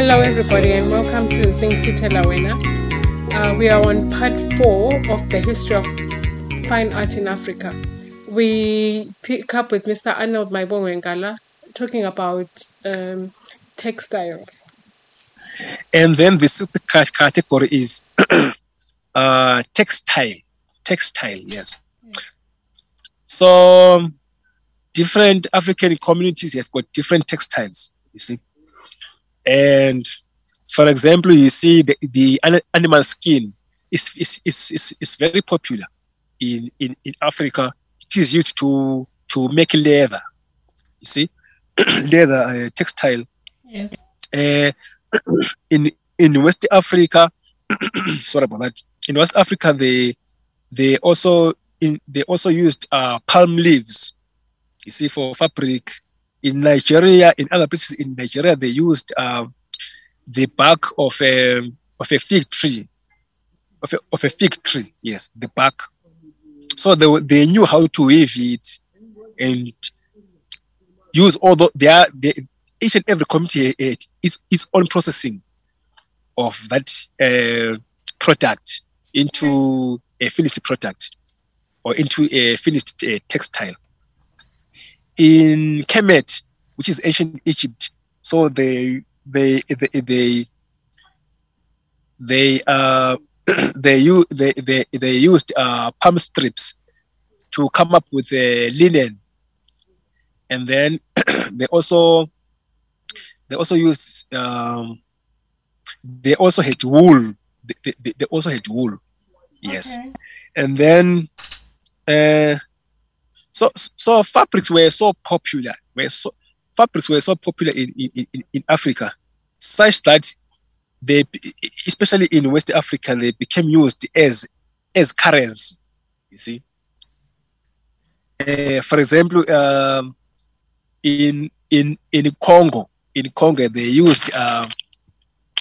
Hello, everybody, and welcome to Sing Sitela Wena. Uh, we are on part four of the history of fine art in Africa. We pick up with Mr. Arnold Maibongwengala talking about um, textiles. And then the super category is uh, textile. Textile, yes. So different African communities have got different textiles, you see. And for example, you see the, the animal skin is, is, is, is, is very popular in, in, in Africa. It is used to, to make leather, you see, leather uh, textile. Yes. Uh, in in West Africa, sorry about that. In West Africa, they they also in they also used uh, palm leaves. You see, for fabric. In Nigeria, in other places in Nigeria, they used um, the bark of a of a fig tree, of a, of a fig tree. Yes, the bark. So they they knew how to weave it and use all the each and every community uh, is its own processing of that uh, product into a finished product or into a finished uh, textile. In Kemet, which is ancient Egypt, so they they they they they uh they use they they, they used uh, palm strips to come up with a linen, and then they also they also used um, they also had wool. They, they, they also had wool. Yes. Okay. and then uh, so so fabrics were so popular were so fabrics were so popular in in, in, africa such that they especially in west africa they became used as as currency you see uh, for example um, in in in congo in Congo, they used uh,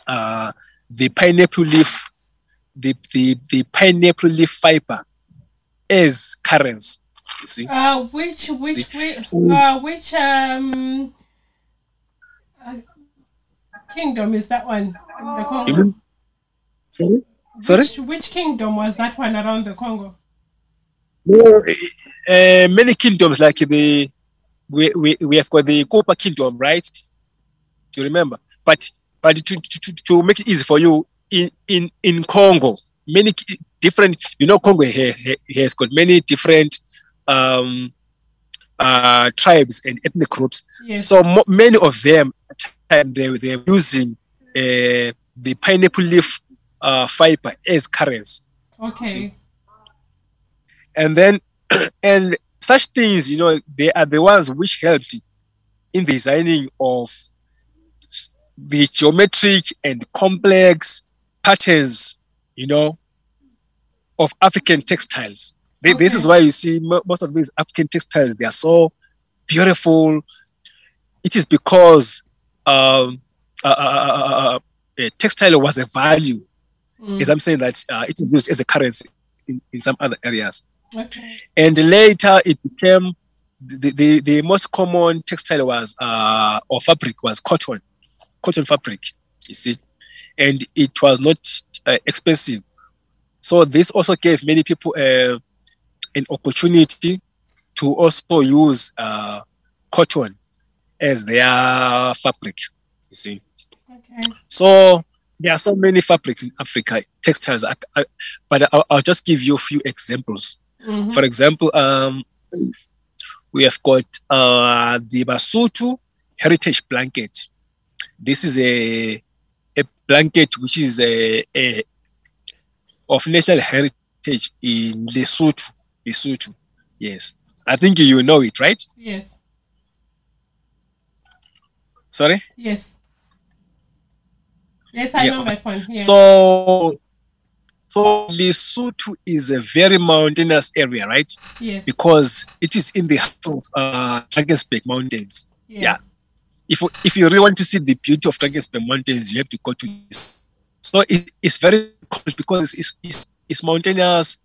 uh, the pineapple leaf, the, the, the pineapple leaf fiber as currency. See, Uh, which which See? which, uh, which um uh, kingdom is that one? The Congo. Sorry, sorry. Which, which kingdom was that one around the Congo? Uh, many kingdoms like the we, we, we have got the Copper Kingdom, right? Do you remember? But but to, to, to, to make it easy for you, in in in Congo, many different, you know, Congo ha, ha, has got many different um, uh, tribes and ethnic groups. Yes. So mo- many of them, they they're using uh, the pineapple leaf uh, fiber as currency okay. and then and such things you know they are the ones which helped in the designing of the geometric and complex patterns you know of african textiles Th- this is why you see most of these african textiles they are so beautiful. It is because um uh, uh, uh, uh, uh, uh, textile was a value. Mm, as i'm saying that uh, it is used as a currency in, in some other areas. Okay. and later it became the, the, the most common textile was uh, or fabric was cotton cotton fabric you see. And it was not uh, expensive. So this also gave many people uh, an opportunity to also use uh, cotton as their fabric you see Okay. so there are so many fabrics in africa textiles I, I, but I'll, I'll just give you a few examples Mhm. for example, um, we have got uh, the Basotho Heritage Blanket. This is a a blanket which is a, a of national heritage in Lesotho. Lesotho, yes. I think you know it, right? Yes. Sorry. Yes. Yes, I Yeah, know that one. Yeah. So, so Lesotho is a very mountainous area, right? yes. Because it is in the heart of uh, Drakensberg Mountains. Yeah. yeah. if you- if you really want to see the beauty of Drakensberg Mountains, you have to go to this. So it, it's very cold because it's, it's it's mountainous.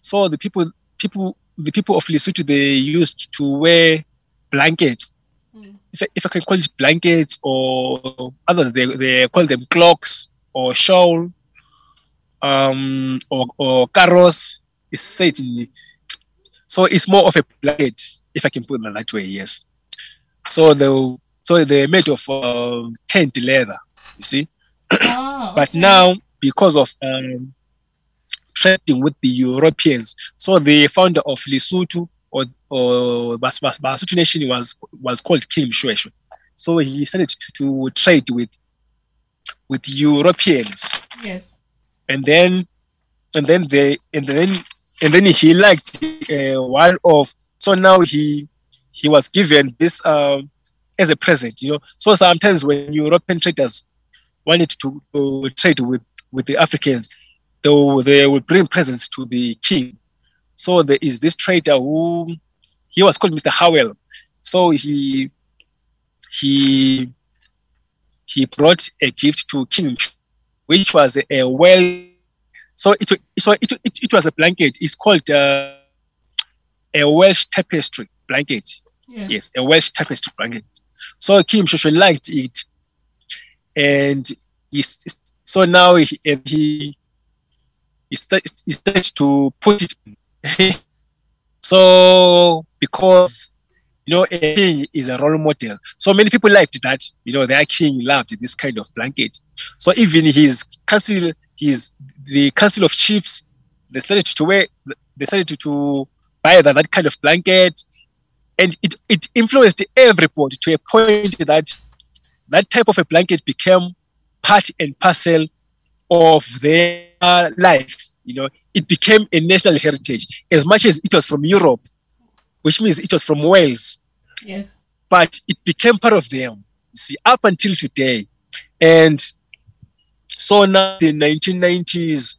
So the people people the people of Lesotho they used to wear blankets Mm. if I, if I can call it blankets or others, they, they call them cloaks or shawl um, or, or carros. It's said so it's more of a blanket, if I can put it that way, yes. So the so they're made of uh, tent leather, you see. Oh, but now because of um, trading with the Europeans, so the founder of Lesotho or or Bas- Bas- Basotho nation was was called King Moshoeshoe. So he started to, to trade with with Europeans, Yes. and then and then they and then and then he liked uh, one of so now he he was given this um, as a present, you know. So sometimes when European traders wanted to, to trade with with the Africans, they will, they will bring presents to the king. So there is this trader who he was called Mr. Howell. So he he he brought a gift to King, which was a, well. So it, so it, it, it was a blanket. It's called uh, a Welsh tapestry blanket. Yes. Yes, a Welsh tapestry blanket. So Kim Shosho liked it, and he, so now he and he he started, to put it. so because you know a king is a role model, so many people liked that. You know, their king loved this kind of blanket. So even his council, his the council of chiefs, they started to wear, they started to, to buy that, that kind of blanket and it, it influenced everybody to a point that that type of a blanket became part and parcel of their life. You know, it became a national heritage as much as it was from Europe, which means it was from Wales, Yes. but it became part of them. You see, up until today, and so now the 1990s,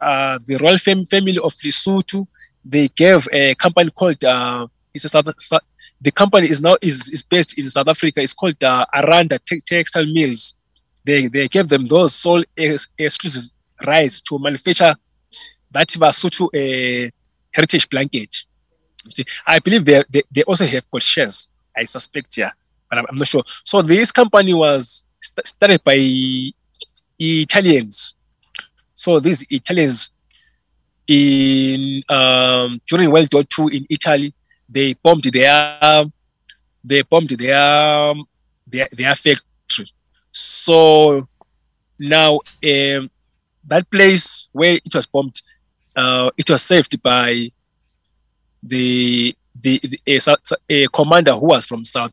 uh, the royal fam- family of Lesotho, they gave a company called uh, it's a South, South- the company is now is, is based in South Africa. It's called uh, Aranda Te- Textile Mills. They they gave them those sole ex- exclusive rights to manufacture that Basotho uh, heritage blanket. See, I believe they, they they also have shares. I suspect, yeah, but I'm, I'm not sure. So this company was st- started by Italians. So these Italians in um, during World War II in Italy, they bombed their they bombed their their, their factory. So now um, that place where it was bombed, uh, it was saved by the the, the a, a commander who was from South,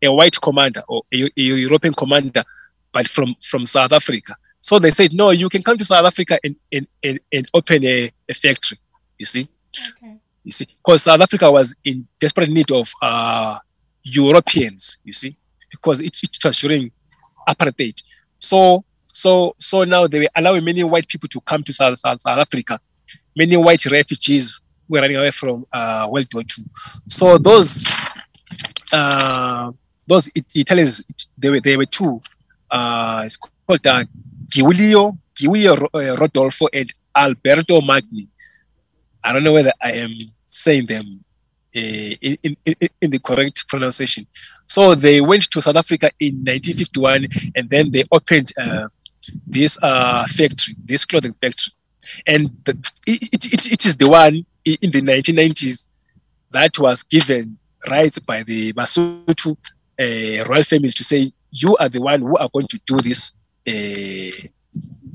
a white commander or a, a European commander, but from from South Africa. So they said, no, you can come to South Africa and and, and, and open a, a factory. You see, Okay. you see, because South Africa was in desperate need of uh, Europeans. You see, because it, it was during apartheid. So so so now they were allowing many white people to come to South South, South Africa. Many white refugees were running away from uh, World War II. So those uh, those It- Italians, they were they were two. Uh, it's called uh, Giulio Giulio uh, Rodolfo and Alberto Magni. I don't know whether I am saying them in, in, in, in the correct pronunciation. So they went to South Africa in 1951, and then they opened uh, this uh, factory, this clothing factory, and the, it, it, it, is the one in the 1990s that was given rights by the Basotho uh, royal family to say you are the one who are going to do this uh,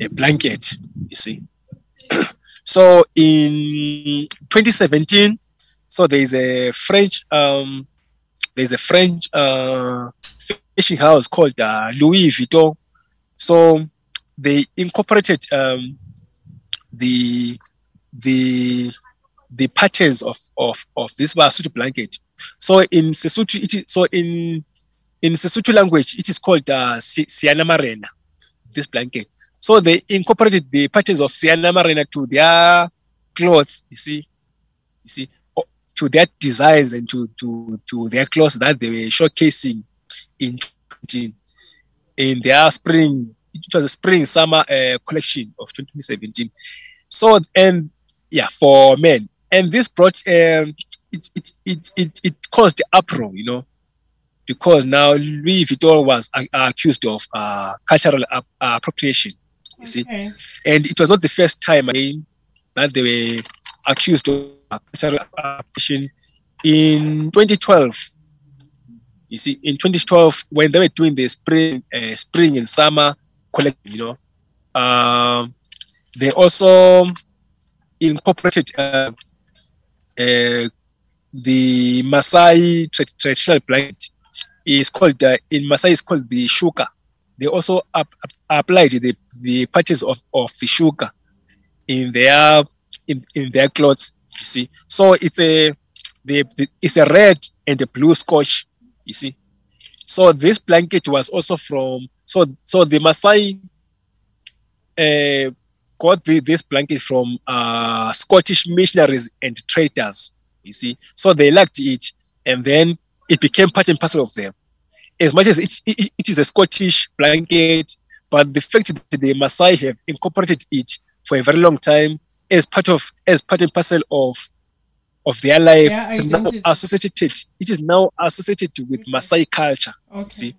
a blanket. You see. so in 2017, so there is a French um, there's a French uh, fishing house called uh, Louis Vuitton. So they incorporated um, the the the patterns of of of this Basotho blanket. So in Sesotho, it is, so in in Sesotho language, it is called uh, Si- Seana Marena, this blanket. So they incorporated the patterns of Seana Marena to their clothes. You see, you see, to their designs and to to to their clothes that they were showcasing in in their spring. It was a spring summer uh, collection of 2017. So and yeah, for men, and this brought um, it it it it, it caused uproar, you know, because now Louis Vuitton was uh, accused of uh, cultural ap- appropriation. You see, and it was not the first time again that they were accused of appropriation. In 2012, you see, in 2012, when they were doing the spring, uh, spring and summer collective, you know, um, they also incorporated uh, uh, the Maasai tra- traditional plant. Is called uh, in Maasai is called the shuka. They also ap- ap- applied the the patches of, of the sugar in their in, in their clothes. You see, so it's a the, the it's a red and a blue scotch. You see, so this blanket was also from so so the Maasai uh, got the, this blanket from uh, Scottish missionaries and traders. You see, so they liked it, and then it became part and parcel of them. As much as it, it, it is a Scottish blanket, but the fact that the Maasai have incorporated it for a very long time as part of as part and parcel of of their life Their is now associated. It is now associated with Maasai culture. Okay. See?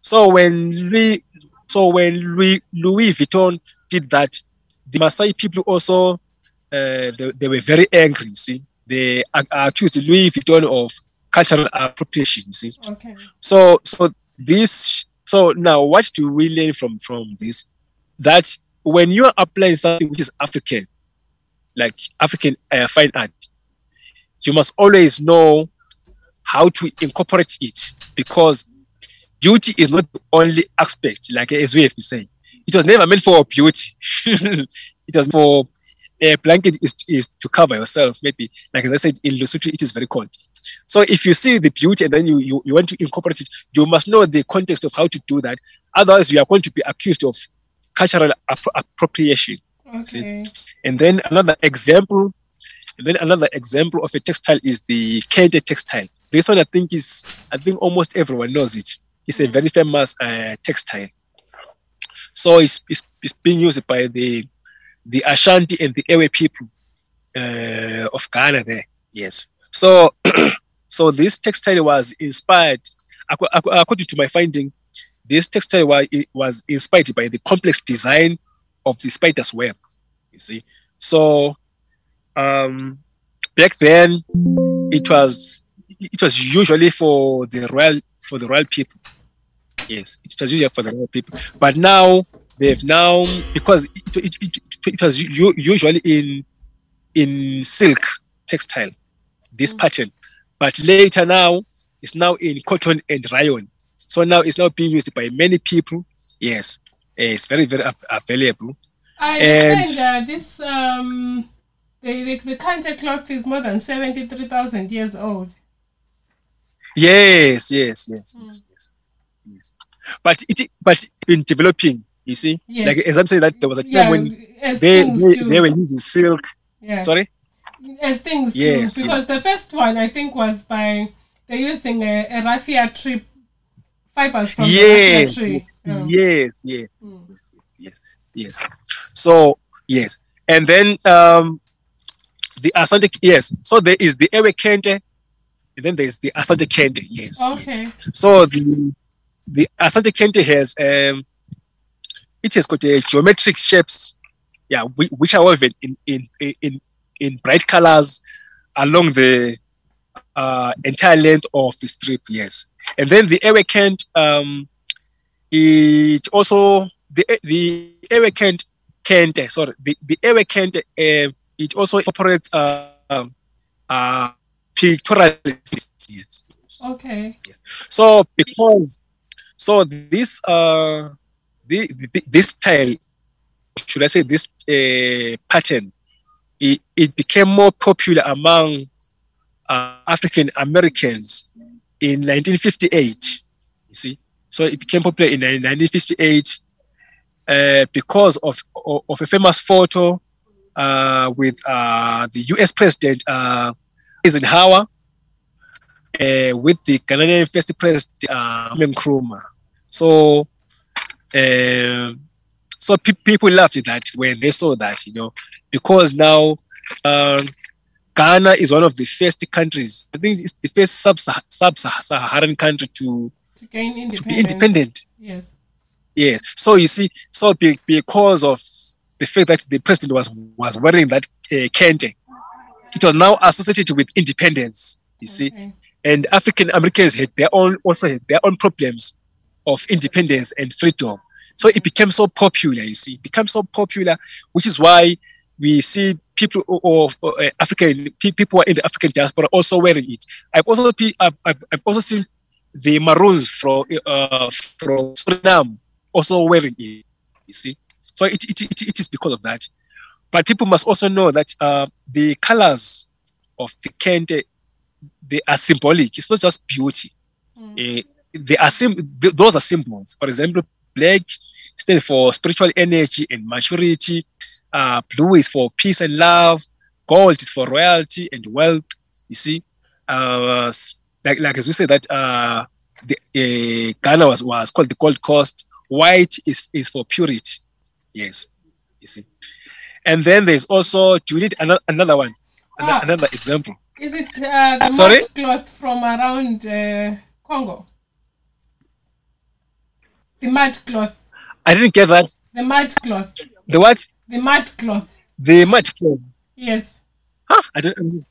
So when Louis, so when Louis, Louis Vuitton did that, the Maasai people also uh, they, they were very angry. See, they accused Louis Vuitton of cultural appropriation. See, Okay. so so this so now what do we learn from from this? That when you are applying something which is African, like African uh, fine art, you must always know how to incorporate it because beauty is not the only aspect, like as we have been saying. It was never meant for beauty. it was for a blanket is, is to cover yourself. Maybe, like as I said, in Lesotho, it is very cold. So if you see the beauty and then you, you, you want to incorporate it, you must know the context of how to do that. Otherwise, you are going to be accused of cultural appro- appropriation. See? Okay. And then another example, and then another example of a textile is the Kente textile. This one I think is, I think almost everyone knows it. It's a very famous uh, textile. So it's, it's, it's being used by the the Ashanti and the Ewe people uh, of Ghana there. Yes. So so this textile was inspired, acco- acco- according to my finding, this textile was, was inspired by the complex design of the spider's web. You see, so um, back then it was it was usually for the royal for the royal people. Yes, it was usually for the royal people. But now they've now because it, it, it, it was usually in in silk textile, this Mm. pattern. But later now it's now in cotton and rayon. So now it's now being used by many people. Yes, it's very very av- available. I And- understand uh, this um the the, the Kente cloth is more than seventy three thousand years old. Yes, yes, yes, Mm. yes, yes, yes. But it but it's been developing. You see, Yes. like as I'm saying that there was a time yeah, when they they, do. they were using silk. yeah. Sorry. as things Yes, do. Because the first one I think was by they're using a, a raffia tree fibers from the Yes, raffia tree. yes, Oh. yes, yes, Mm. yes, yes. So yes, and then um, the Asante. Yes, so there is the Ewe Kente, and then there is the Asante Kente. Yes. yes. Okay. So the the Asante Kente has um, it has got a geometric shapes, yeah, which are woven in in in in bright colors along the uh, entire length of the strip. Yes, and then the Ewe um, it also the the Kent Kente, sorry, the the uh, it also operates uh, um, uh, pictorial. Yes. Okay. So because so this uh the, the this style should I say this uh, pattern it, it became more popular among uh, African Americans in 1958 you see so it became popular in 1958 uh, because of, of of a famous photo uh, with uh, the US president uh, Eisenhower uh, with the Ghanaian first president uh, Nkrumah. So, um, so pe- people laughed at that when they saw that, you know, because now um, Ghana is one of the first countries. I think it's the first sub-Saharan country to, To gain to be independent. Yes. Yes. So you see, so be, because of the fact that the president was was wearing that uh, kente, it was now associated with independence. You see, Okay. and African Americans had their own also had their own problems of independence and freedom. So it became so popular. You see, it became so popular, which is why we see people of uh, African people are in the African diaspora also wearing it. I've also I've, I've, I've also seen the Maroons from uh, from Suriname also wearing it. You see, so it, it, it, it is because of that. But people must also know that uh, the colors of the kente they are symbolic. It's not just beauty. Mm. Eh, they are sim- th- those are symbols. For example, black stands for spiritual energy and maturity. Uh, blue is for peace and love. Gold is for royalty and wealth. You see, uh, like like as we say that uh, the uh, Ghana was, was called the Gold Coast. White is is for purity. Yes, you see. And then there's also do you need another another one? Ah. Another example. Is it uh, the Sorry? cloth from around uh, Congo? The mud cloth. I didn't get that. The mud cloth. The what? The mud cloth. The mud cloth. Yes. Huh? I don't.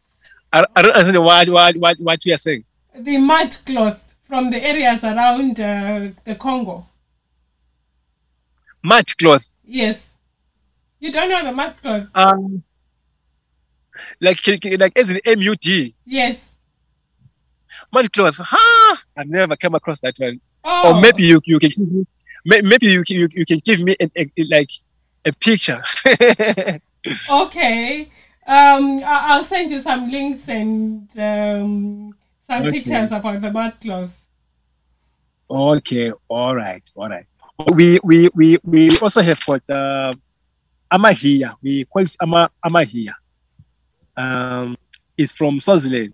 I, I don't understand what what what what you are saying. The mud cloth from the areas around uh, the Congo. Mud cloth. Yes. You don't know the mud cloth? Um, like like as in M U D. Yes. Mud cloth. Huh? I've never come across that one. Oh. Or maybe you you can give me, maybe you can you, you can give me an, a, like a picture. Okay. Um, I'll send you some links and um, some Okay. pictures about the mud cloth. okay. All right. All right. We we we we also have got uh, amahia. We call it ama amahia. Um, it's from Swaziland.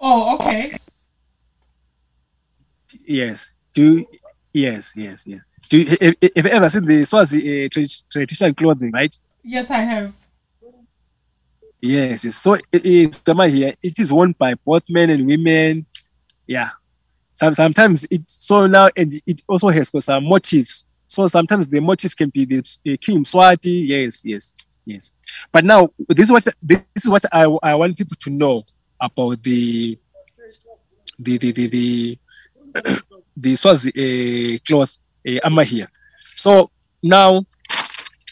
Oh, okay. Yes. Do yes, yes, yes. Do you, if, you ever seen the Swazi uh, tra- traditional clothing, right? Yes, I have. Yes. yes. So it is here. It is worn by both men and women. Yeah. Some, sometimes it so now and it also has got some motifs. So sometimes the motif can be the uh, King Swati. Yes, yes, yes. But now this is what this is what I, I want people to know about the the the the the, the Swazi uh, cloth uh, amahia. So now,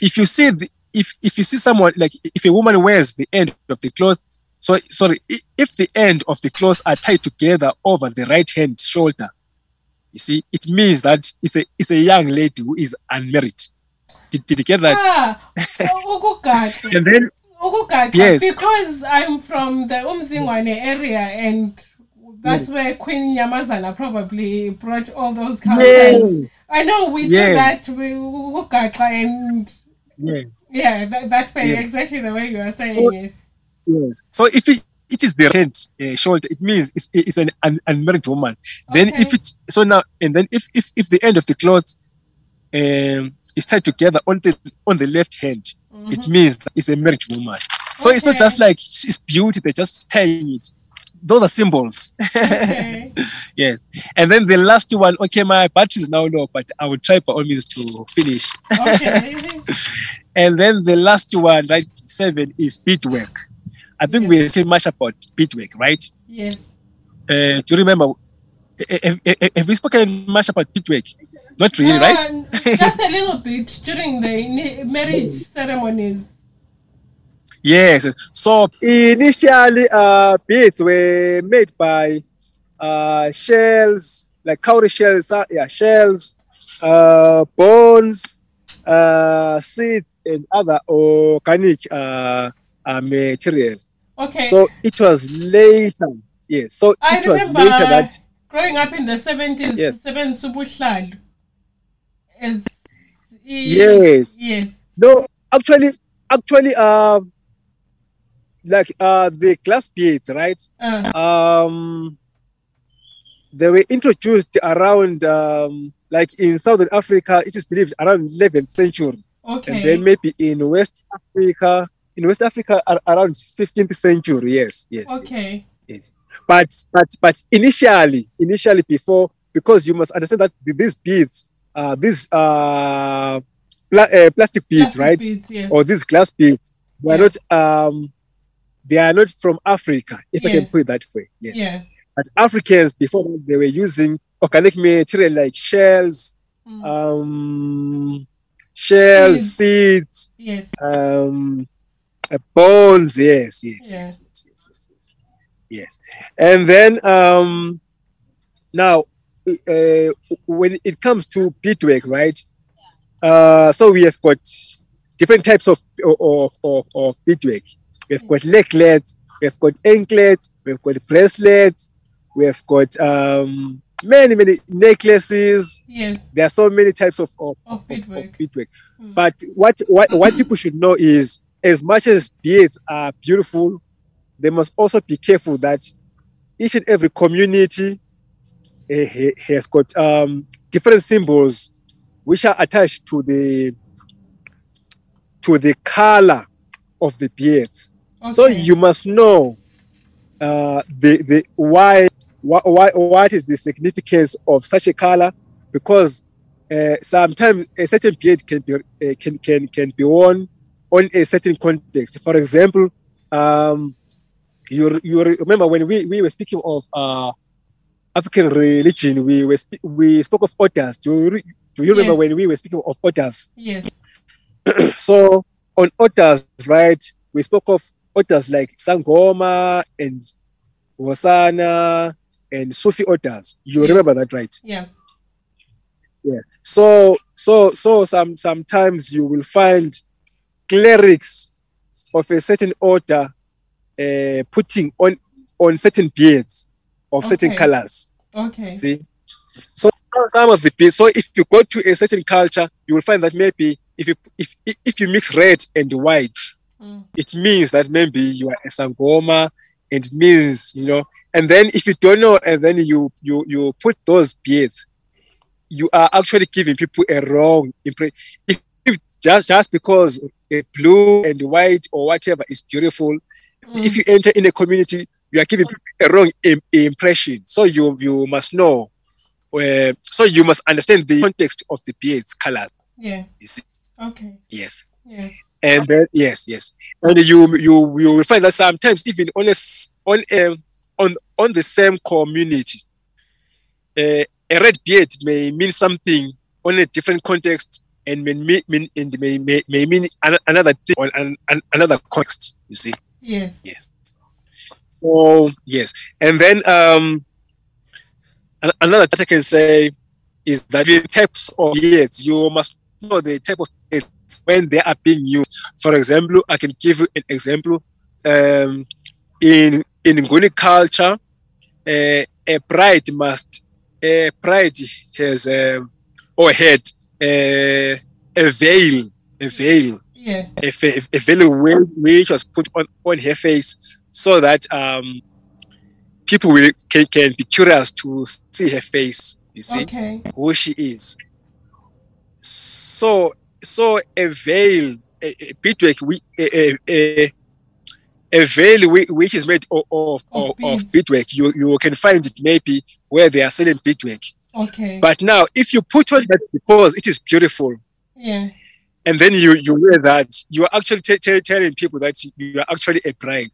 if you see the, if if you see someone like if a woman wears the end of the cloth, so sorry, if the end of the cloth are tied together over the right hand shoulder, you see, it means that it's a it's a young lady who is unmarried. Did, did you get that? Ah. And then Yes. Because I'm from the Umzingwane area and that's where Queen Yamazana probably brought all those yes, I know we Yes. do that with ukugaxa and yes, yeah, that, that way, Yes. exactly the way you are saying So- it. yes. So if it, it is the hand uh, shoulder, it means it's, it's an un, unmarried woman. Then if Okay. it so now and then if if, if the end of the cloth um is tied together on the on the left hand, it Mhm. means that it's a married woman. So it's not just like it's beauty, they're just tying it. Those are symbols. Okay. yes. And then the last one, okay, my battery is now low, but I will try by all means to finish. Okay. And then the last one, right, seven is beadwork. I think Yes. we say much about beadwork, right? yes. Uh, do you remember? eh, Have, have- have we spoken much about beadwork? Not really, right? Just a little bit during the marriage ceremonies. Yes. So initially, uh, beads were made by uh, shells, like cowrie shells, uh, yeah, shells, uh, bones, uh, seeds, and other organic uh, uh, material. Okay. So it was later. Yes. So I it was later that growing up in the 70s, Yes. seven subuhlalo. As Yes. Yes. no, actually, actually, um, like uh, the glass beads, right? Uh, um, they were introduced around um, like in southern africa it is believed around 11th century okay. and then maybe in west africa in West Africa ar- around 15th century. Yes, yes. yes, Okay. Yes. But but but initially, initially before, because you must understand that these beads, uh, these uh, pla- uh plastic beads, Plastic right, beads, yes. or these glass beads, they are Yeah. not um, they are not from Africa, if I can put it that way. Yes. Yeah. But Africans before they were using organic material like shells, Mm. um, shells, seeds, yes. um, uh, bones. Yes, yes, Yeah. yes, yes, yes, yes, yes, yes. And then um, now, uh, when it comes to beadwork, right? Uh, so we have got different types of of of, of beadwork. We've got leglets, we've got anklets, we've got bracelets, we've got um, many many necklaces. Yes. There are so many types of of, Of of, of beadwork. beadwork. Mm. But what what what people should know is, as much as beads are beautiful, they must also be careful that each and every community ha- has got um, different symbols which are attached to the to the color of the beads. So you must know uh, the the why, why why what is the significance of such a color because uh, sometimes a certain beard can be uh, can can can be worn on a certain context. For example, um, you you remember when we, we were speaking of uh, African religion, we were spe- we spoke of orders. Do you, re- do you remember Yes. when we were speaking of orders? Yes. so on orders, right? We spoke of orders like Sangoma and Wasana and Sufi orders. You Yes. remember that, right? Yeah. Yeah. So so so some sometimes you will find clerics of a certain order uh, putting on on certain beards of certain colors. Okay. See, so some- of the beads. So if you go to a certain culture, you will find that maybe if you if if, if you mix red and white, Mm. it means that maybe you are a sangoma, and it means you know. And then if you don't know, and then you you you put those beads, you are actually giving people a wrong impression. If, if just just because a blue and white or whatever is beautiful, Mm. if you enter in a community, you are giving people a wrong im- impression. So you you must know. Uh, so you must understand the context of the beads color. yeah. You see, Okay. yes, Yeah. And then yes, yes, and you you you will find that sometimes even on a on a, on on the same community, uh, a red beard may mean something on a different context and may mean, and may, may, may mean another thing on an, an, another context. You see. Yes. Yes. So yes, and then um, another that I can say is that the types of beards you must know the type of beards when they are being used. For example, I can give you an example. Um, in in Nguni culture, uh, a bride must a bride has um, or had uh, a veil, a veil Yeah. a, a veil which was put on, on her face so that um, people will can, can be curious to see her face you see Okay. who she is so so a veil a, a beadwork we a, a, a, veil which is made of of, Of of, of beadwork you you can find it maybe where they are selling beadwork Okay. but now if you put on that because it is beautiful yeah. and then you you wear that you are actually t- t- telling people that you are actually a bride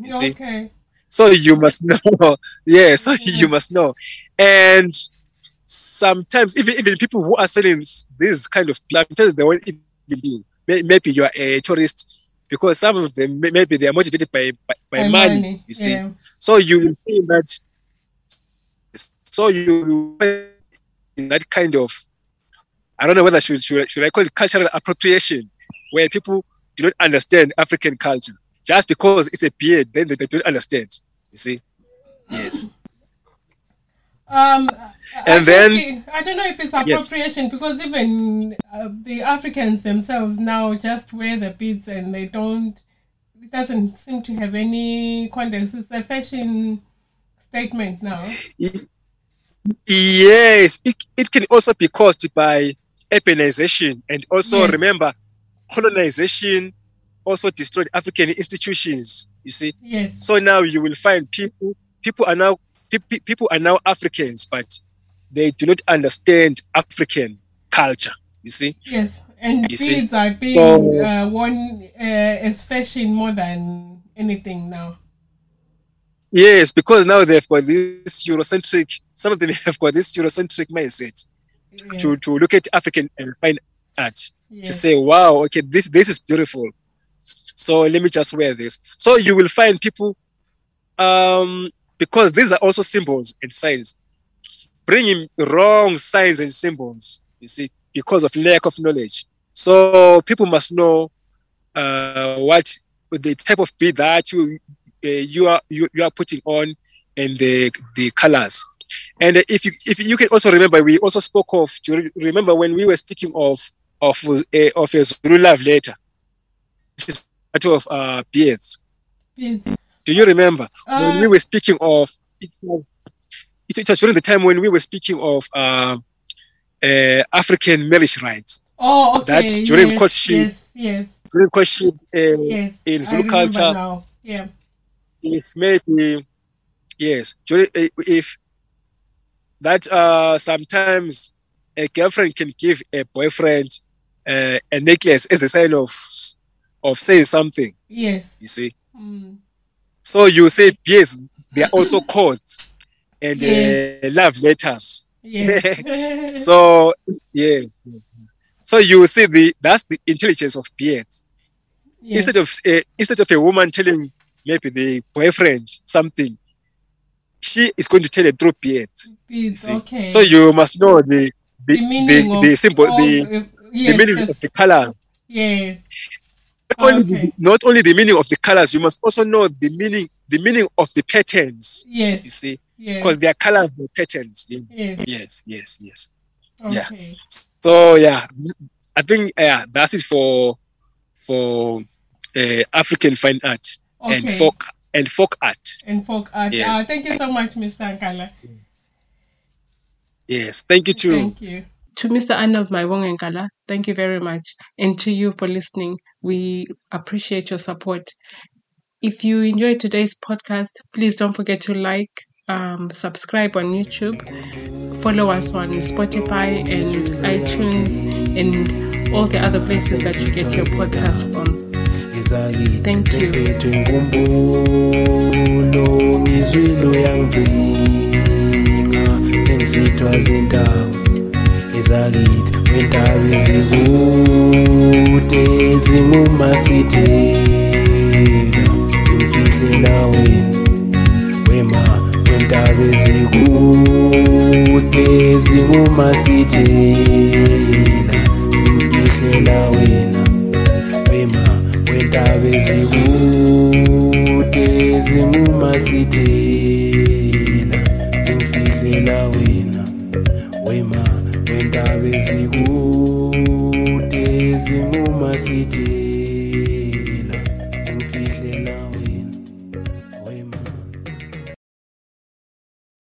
You see? Okay. so you must know yeah so Yeah. you must know and sometimes even even people who are selling this kind of sometimes they won't even do maybe you are a tourist because some of them maybe they are motivated by by, by By money, you see. Yeah. so you will see that so you in that kind of I don't know whether should, should should I call it cultural appropriation where people do not understand African culture. Just because it's a beard then they, they don't understand you see. Yes Um, I And then- it- I don't know if it's appropriation because even uh, the Africans themselves now just wear the beads and they don't. It doesn't seem to have any context. It's a fashion statement now. Yes it, it can also be caused by urbanization and also Yes. remember colonization also destroyed African institutions. You see, Yes. so now you will find people people are now pe- pe- people are now Africans, but they do not understand African culture. You see, Yes. And You see? beads are being So- uh, worn uh, as fashion more than anything now. yes, because now they've got this Eurocentric. Some of them have got this Eurocentric mindset Yeah. to to look at African and fine art to say, wow, okay, this this is beautiful. So let me just wear this. So you will find people, um, because these are also symbols and signs, bringing wrong signs and symbols. You see, because of lack of knowledge. So people must know uh, what the type of bead that you uh, you are you, you are putting on and the the colors. And if you if you can also remember, we also spoke of. Remember when we were speaking of of a, of a Zulu love letter, which is part of uh, beards. Beads. Do you remember when Uh, we were speaking of? It was, it, it was during the time when we were speaking of uh, uh, African marriage rights. oh, okay. that's during yes, courtship. Yes. Yes. During courtship, uh, Yes. in Zulu culture, Now. Yeah. if maybe yes, during, uh, if that uh, sometimes a girlfriend can give a boyfriend uh, a necklace as a sign of of saying something. Yes. You see. Mm. So you say yes, they are also codes and Yes. uh, love letters. Yes. So yes, yes. So you see the that's the intelligence of beards. yes. Instead of uh, instead of a woman telling maybe the boyfriend something, she is going to tell it through beards. Beads. Okay. So you must know the the the meaning the, of the symbol, the, the, yes, the meaning yes, of the color. yes. Not only, Okay. not only the meaning of the colors, you must also know the meaning the meaning of the patterns. Yes. You Yes. see, Yes. because they are colors and patterns. Yeah. Yes. Yes, yes, yes. yeah. Okay. So yeah, I think yeah, that's it for for uh, African fine art and folk and folk art. and folk art. Yes. Ah, thank you so much, Mr. Ankala. Yes, thank you too. Thank you. To Mr. Arnold Maiwongengala, thank you very much. And to you for listening, we appreciate your support. If you enjoyed today's podcast, please don't forget to like, um, subscribe on YouTube, follow us on Spotify and iTunes and all the other places that you get your podcast from. Thank you. Ngiphethwe ngumbulo ezakithi wentaba ezikude zingumasithela zimfihlela wena wema wentaba ezikude zingumasithela zimfihlela wena wema wentaba ezikude zingumasithela zingifihlela wena wentaba ezikude zingumasithela zingifihlela wena